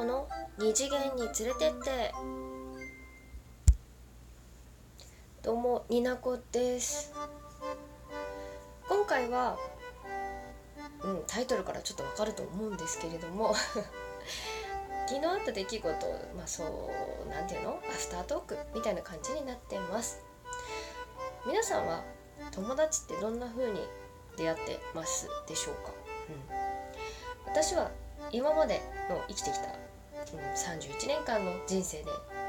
この二次元に連れてって。どうもになこです。今回はうんタイトルからちょっとわかると思うんですけれども。昨日あった出来事まあそうなんていうの？アフタートークみたいな感じになってます。皆さんは友達ってどんな風に出会ってますでしょうか、うん、私は今までの生きてきた、うん、31年間の人生で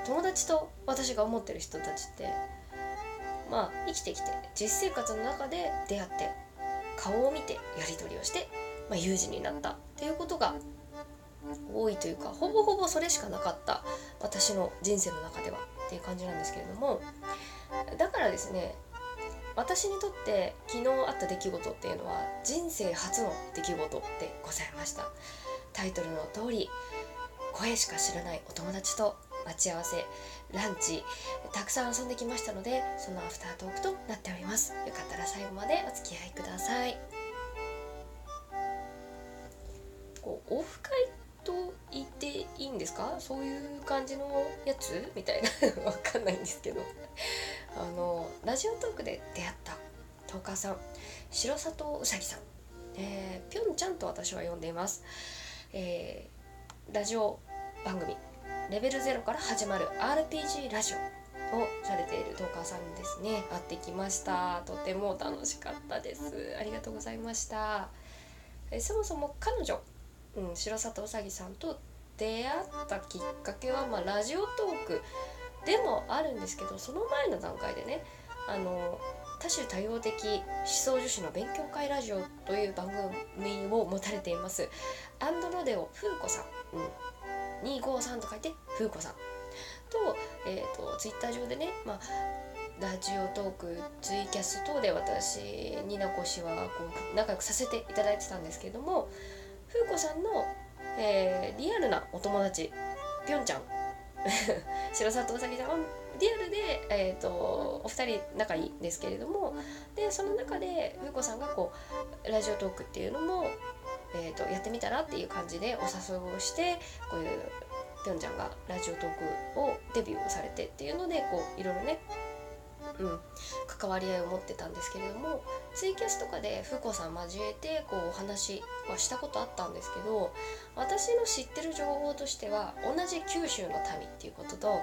友達と私が思ってる人たちってまあ生きてきて実生活の中で出会って顔を見てやり取りをして、まあ、友人になったっていうことが多いというかほぼほぼそれしかなかった。私の人生の中では。っていう感じなんですけれどもだからですね私にとって昨日あった出来事っていうのは人生初の出来事でございました。タイトルの通り声しか知らないお友達と待ち合わせランチ。たくさん遊んできましたのでそのアフタートークとなっております。よかったら最後までお付き合いください。こうオフ会と言っていいんですか？そういう感じのやつみたいなわかんないんですけど。あのラジオトークで出会ったトーカーさん白里うさぎさん、えー、ぴょんちゃんと私は呼んでいます、えー、ラジオ番組レベル0から始まる RPG ラジオをされているトーカーさんにですね。会ってきました。とても楽しかったです。ありがとうございました。えそもそも彼女、うん、白里うさぎさんと出会ったきっかけは、まあ、ラジオトークでもあるんですけどその前の段階でねあの多種多様的思想女子の勉強会ラジオという番組を持たれています。アンドロデオ風子さん、うん、253と書いて風子さん。と,、えーと、ツイッター上でね、まあ、ラジオトークツイキャス等で私ニナコ氏はこう仲良くさせていただいてたんですけれども風子さんの、えー、リアルなお友達ぴょんちゃん 白里うさぎさんリアルで、えーと、お二人仲いいんですけれどもでその中で風子さんがこうラジオトークっていうのも、えーと、やってみたらっていう感じでお誘いをしてこういうぴょんちゃんがラジオトークをデビューをされてっていうのでこういろいろねうん、関わり合いを持ってたんですけれどもツイキャスとかで風子さん交えてこうお話はしたことあったんですけど私の知ってる情報としては同じ九州の民っていうことと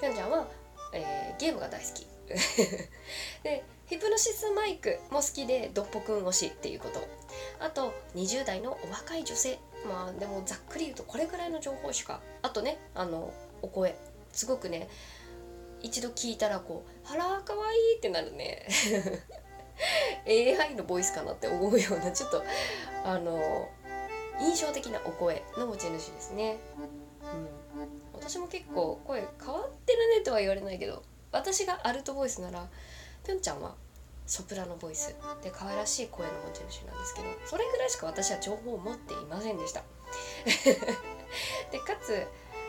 ぴょんちゃんは、えー、ゲームが大好き。でヒプノシスマイクも好きでドッポくん推しっていうこと。あと20代のお若い女性。まあでもざっくり言うとこれぐらいの情報しか。あとねあのお声。すごくね一度聞いたらこう「あらかわいい」ってなるね。AI のボイスかなって思うようなちょっとあの印象的なお声の持ち主ですね。うん、私も結構声変わってるねとは言われないけど私がアルトボイスならぴょんちゃんはソプラノボイスで可愛らしい声の持ち主なんですけどそれぐらいしか私は情報を持っていませんでした。でかつ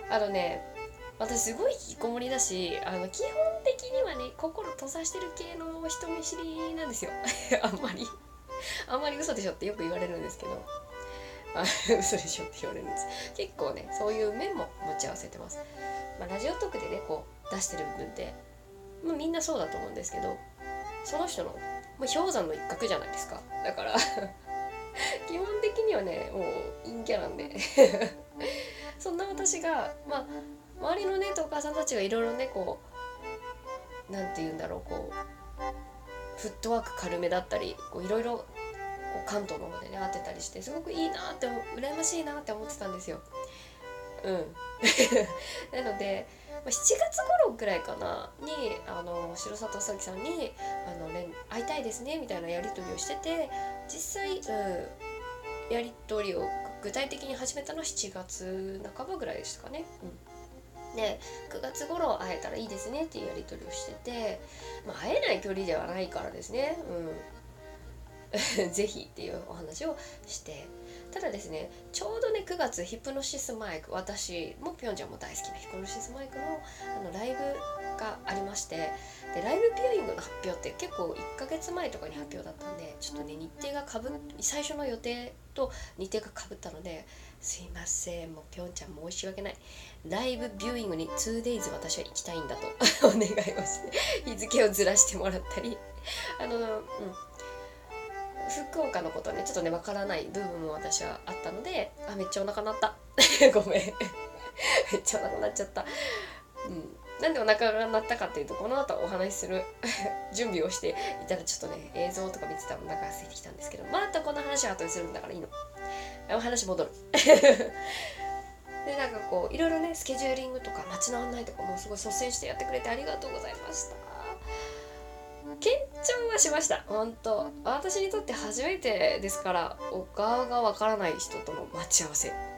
あのね私すごい引きこもりだしあの基本的にはね心閉ざしてる系の人見知りなんですよ。あんまり。あんまり嘘でしょってよく言われるんですけど。あ嘘でしょって言われるんです。結構ねそういう面も持ち合わせてます、まあ、ラジオトークでねこう出してる部分って、まあ、みんなそうだと思うんですけどその人の、まあ、氷山の一角じゃないですか。だから 基本的にはねもう陰キャなんで。そんな私がまあ周りのねお母さんたちがいろいろねこう何て言うんだろうこうフットワーク軽めだったりいろいろ関東の方でね会ってたりしてすごくいいなって羨ましいなって思ってたんですよ。うん なので7月頃くらいかなにあの白里咲さんにあの、ね「会いたいですね」みたいなやり取りをしてて実際、うん、やり取りを具体的に始めたのは7月半ばぐらいでしたかね。うんで9月頃会えたらいいですねっていうやり取りをしてて、まあ、会えない距離ではないからですね。うん。是非っていうお話をして。ただですねちょうどね9月ヒプノシスマイク私もぴょんちゃんも大好きなヒプノシスマイクのあのライブがありましてでライブビューイングの発表って結構1ヶ月前とかに発表だったんでちょっとね日程がかぶ最初の予定と日程がかぶったのですいませんもうぴょんちゃん申し訳ない。ライブビューイングに 2days 私は行きたいんだと お願いをして日付をずらしてもらったり。あのうん。福岡のことはねちょっとねわからない部分も私はあったのであめっちゃお腹鳴った。ごめん。めっちゃお腹鳴っちゃった。うん。なんでお腹が鳴ったかっていうとこの後お話しする 準備をしていたらちょっとね映像とか見てたらお腹が空いてきたんですけどまたこの話は後にするんだからいいの。お話戻る。でなんかこういろいろねスケジューリングとか街の案内とかもすごい率先してやってくれてありがとうございました。緊張はしました。本当。私にとって初めてですからお顔がわからない人との待ち合わせ。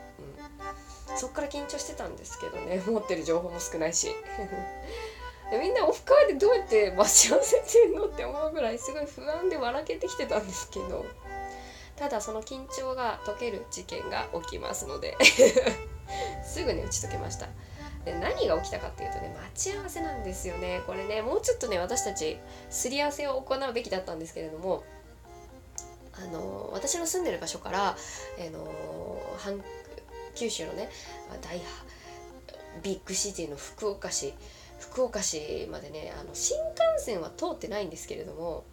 そっから緊張してたんですけどね。持ってる情報も少ないし。みんなオフ会でどうやって待ち合わせてんのって思うぐらいすごい不安で笑けてきてたんですけど。ただその緊張が解ける事件が起きますので。すぐね打ち解けました。で何が起きたかっていうとね待ち合わせなんですよね。これねもうちょっとね私たちすり合わせを行うべきだったんですけれどもあの私の住んでる場所から、えー、の九州のね大ビッグシティの福岡市福岡市までねあの新幹線は通ってないんですけれども、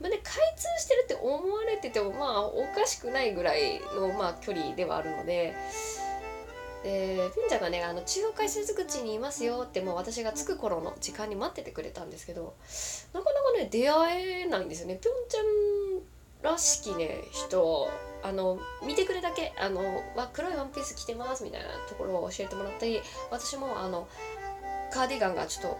まあね、開通してるって思われててもまあおかしくないぐらいの、まあ、距離ではあるので。でピンちゃんがねあの中央改札口にいますよってもう私が着く頃の時間に待っててくれたんですけどなかなかね出会えないんですよねぴょんちゃんらしきね人あの見てくれだけあのわ黒いワンピース着てますみたいなところを教えてもらったり私もあのカーディガンがちょっ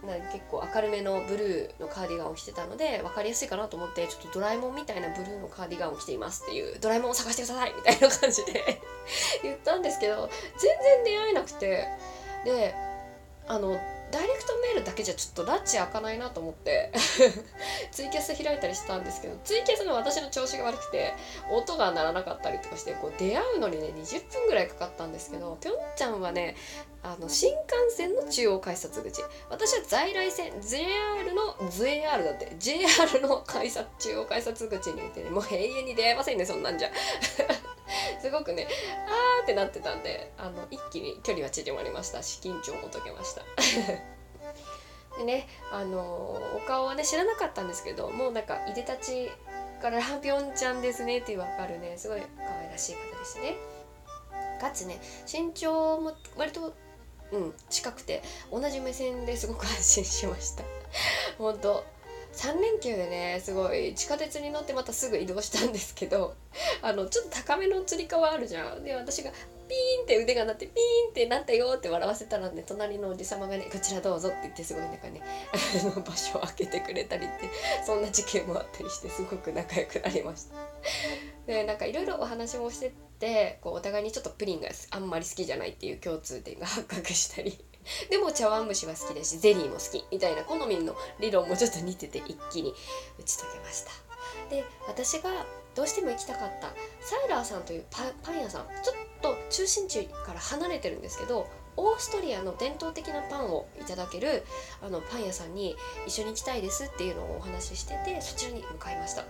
とな結構明るめのブルーのカーディガンを着てたので分かりやすいかなと思ってちょっとドラえもんみたいなブルーのカーディガンを着ていますっていうドラえもんを探してくださいみたいな感じで 言ったんですけど全然出会えなくて。であのダイレクトメールだけじゃちょっとラッチ開かないなと思って ツイキャス開いたりしたんですけどツイキャスの私の調子が悪くて音が鳴らなかったりとかしてこう出会うのにね20分ぐらいかかったんですけどぴょんちゃんはねあの新幹線の中央改札口。私は在来線 JR の JR だって。JR の改札中央改札口にいてね。もう永遠に出会えませんねそんなんじゃ。すごくねあーってなってたんであの一気に距離は縮まりました。し緊張も解けました。でねあのお顔はね知らなかったんですけどもうなんかいでたちから「ぴょんちゃんですね」って分かるねすごい可愛らしい方でしたね。かつね身長も割とうん近くて同じ目線ですごく安心しました 本当3連休でねすごい地下鉄に乗ってまたすぐ移動したんですけど あのちょっと高めのつり革あるじゃんで私がピーンって腕が鳴ってピーンってなったよって笑わせたらね隣のおじ様がね「こちらどうぞ」って言ってすごいなんかね あの場所を開けてくれたりってそんな事件もあったりしてすごく仲良くなりました。でなんかいろいろお話もしててこうお互いにちょっとプリンがあんまり好きじゃないっていう共通点が発覚したり。でも茶碗蒸しは好きだしゼリーも好きみたいな好みの理論もちょっと似てて一気に打ち解けました。で私がどうしても行きたかったサイラーさんというパン屋さんちょっと中心地から離れてるんですけどオーストリアの伝統的なパンをいただけるあのパン屋さんに一緒に行きたいですっていうのをお話ししててそちらに向かいました。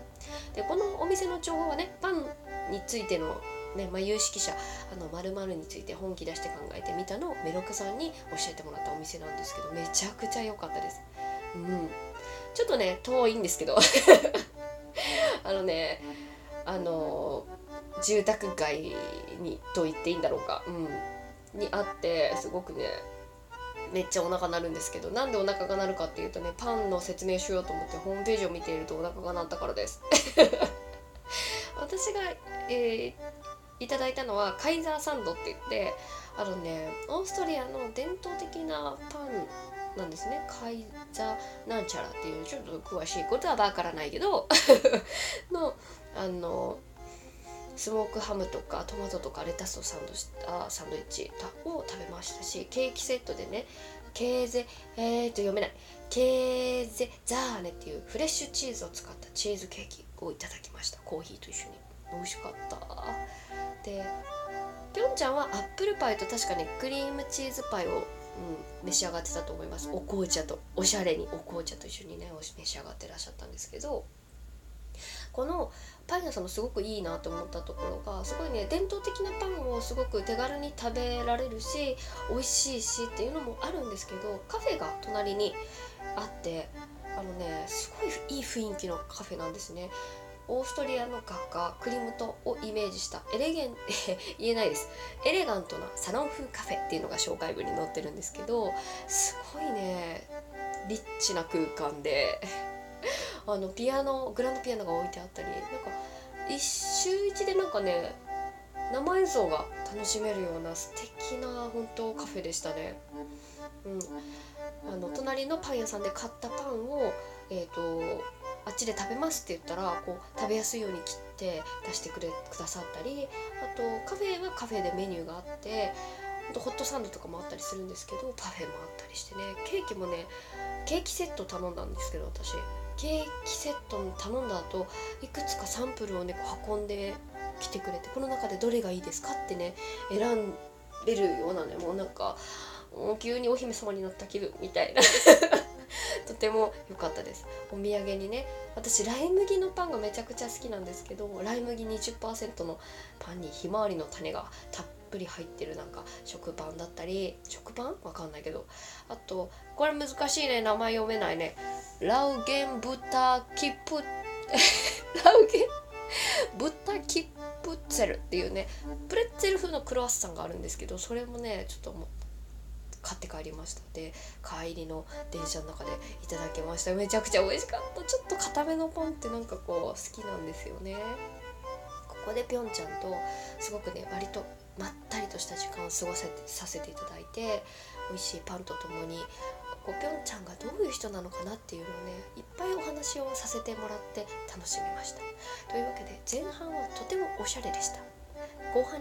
でこのお店の情報はねパンについてのねまあ、有識者あの〇〇について本気出して考えてみたのをメロクさんに教えてもらったお店なんですけどめちゃくちゃ良かったです。うん、ちょっとね遠いんですけど。あのねあの住宅街にと言っていいんだろうか、うん、にあってすごくねめっちゃお腹鳴るんですけどなんでお腹が鳴るかっていうとねパンの説明しようと思ってホームページを見ているとお腹が鳴ったからです。私が、えー、いただいたのはカイザーサンドって言ってあのねオーストリアの伝統的なパンなんですね。カイザーなんちゃらっていうちょっと詳しいことはわからないけど のあのスモークハムとかトマトとかレタスをサンドしたサンドイッチを食べましたしケーキセットでねケーゼえーと読めない。ケーゼザーネっていうフレッシュチーズを使ったチーズケーキをいただきました。コーヒーと一緒に。美味しかった。でぴょんちゃんはアップルパイと確かにクリームチーズパイを、うん、召し上がってたと思います。お紅茶とおしゃれにお紅茶と一緒にね召し上がってらっしゃったんですけどこのパン屋さんのすごくいいなと思ったところがすごいね伝統的なパンをすごく手軽に食べられるし美味しいしっていうのもあるんですけどカフェが隣にあってあのねすごいいい雰囲気のカフェなんですね。オーストリアの画家クリムトをイメージしたエレゲン 言えないです。エレガントなサロン風カフェっていうのが紹介文に載ってるんですけどすごいね。リッチな空間で。あのピアノグランドピアノが置いてあったりなんか一周一でなんかね生演奏が楽しめるような素敵な本当カフェでしたね。うん、あの隣のパン屋さんで買ったパンを、えーとあっちで食べますって言ったらこう食べやすいように切って出してくれくださったりあとカフェはカフェでメニューがあってホットサンドとかもあったりするんですけどパフェもあったりしてね。ケーキもねケーキセット頼んだんですけど私。ケーキセットに頼んだ後いくつかサンプルをねこう運んできてくれてこの中でどれがいいですか？ってね選んでるようなねもうなんかもう急にお姫様になった気分みたいな。とても良かったです。お土産にね私ライ麦のパンがめちゃくちゃ好きなんですけどライ麦20%のパンにひまわりの種がたっぷり入ってるなんか食パンだったり食パン？わかんないけど。あとこれ難しいね名前読めないね。ラウゲンブタキプ ラウゲン？ブタキプッツェルっていうねプレッツェル風のクロワッサンがあるんですけどそれもねちょっともう買って帰りました。で帰りの電車の中でいただきました。めちゃくちゃ美味しかった。ちょっと固めのパンってなんかこう好きなんですよね。ここでぴょんちゃんとすごくね割とまったりとした時間を過ごせてさせていただいて美味しいパンとともにこうぴょんちゃんがどういう人なのかなっていうのをねいっぱいお話をさせてもらって楽しみました。というわけで前半はとてもおしゃれでした。後半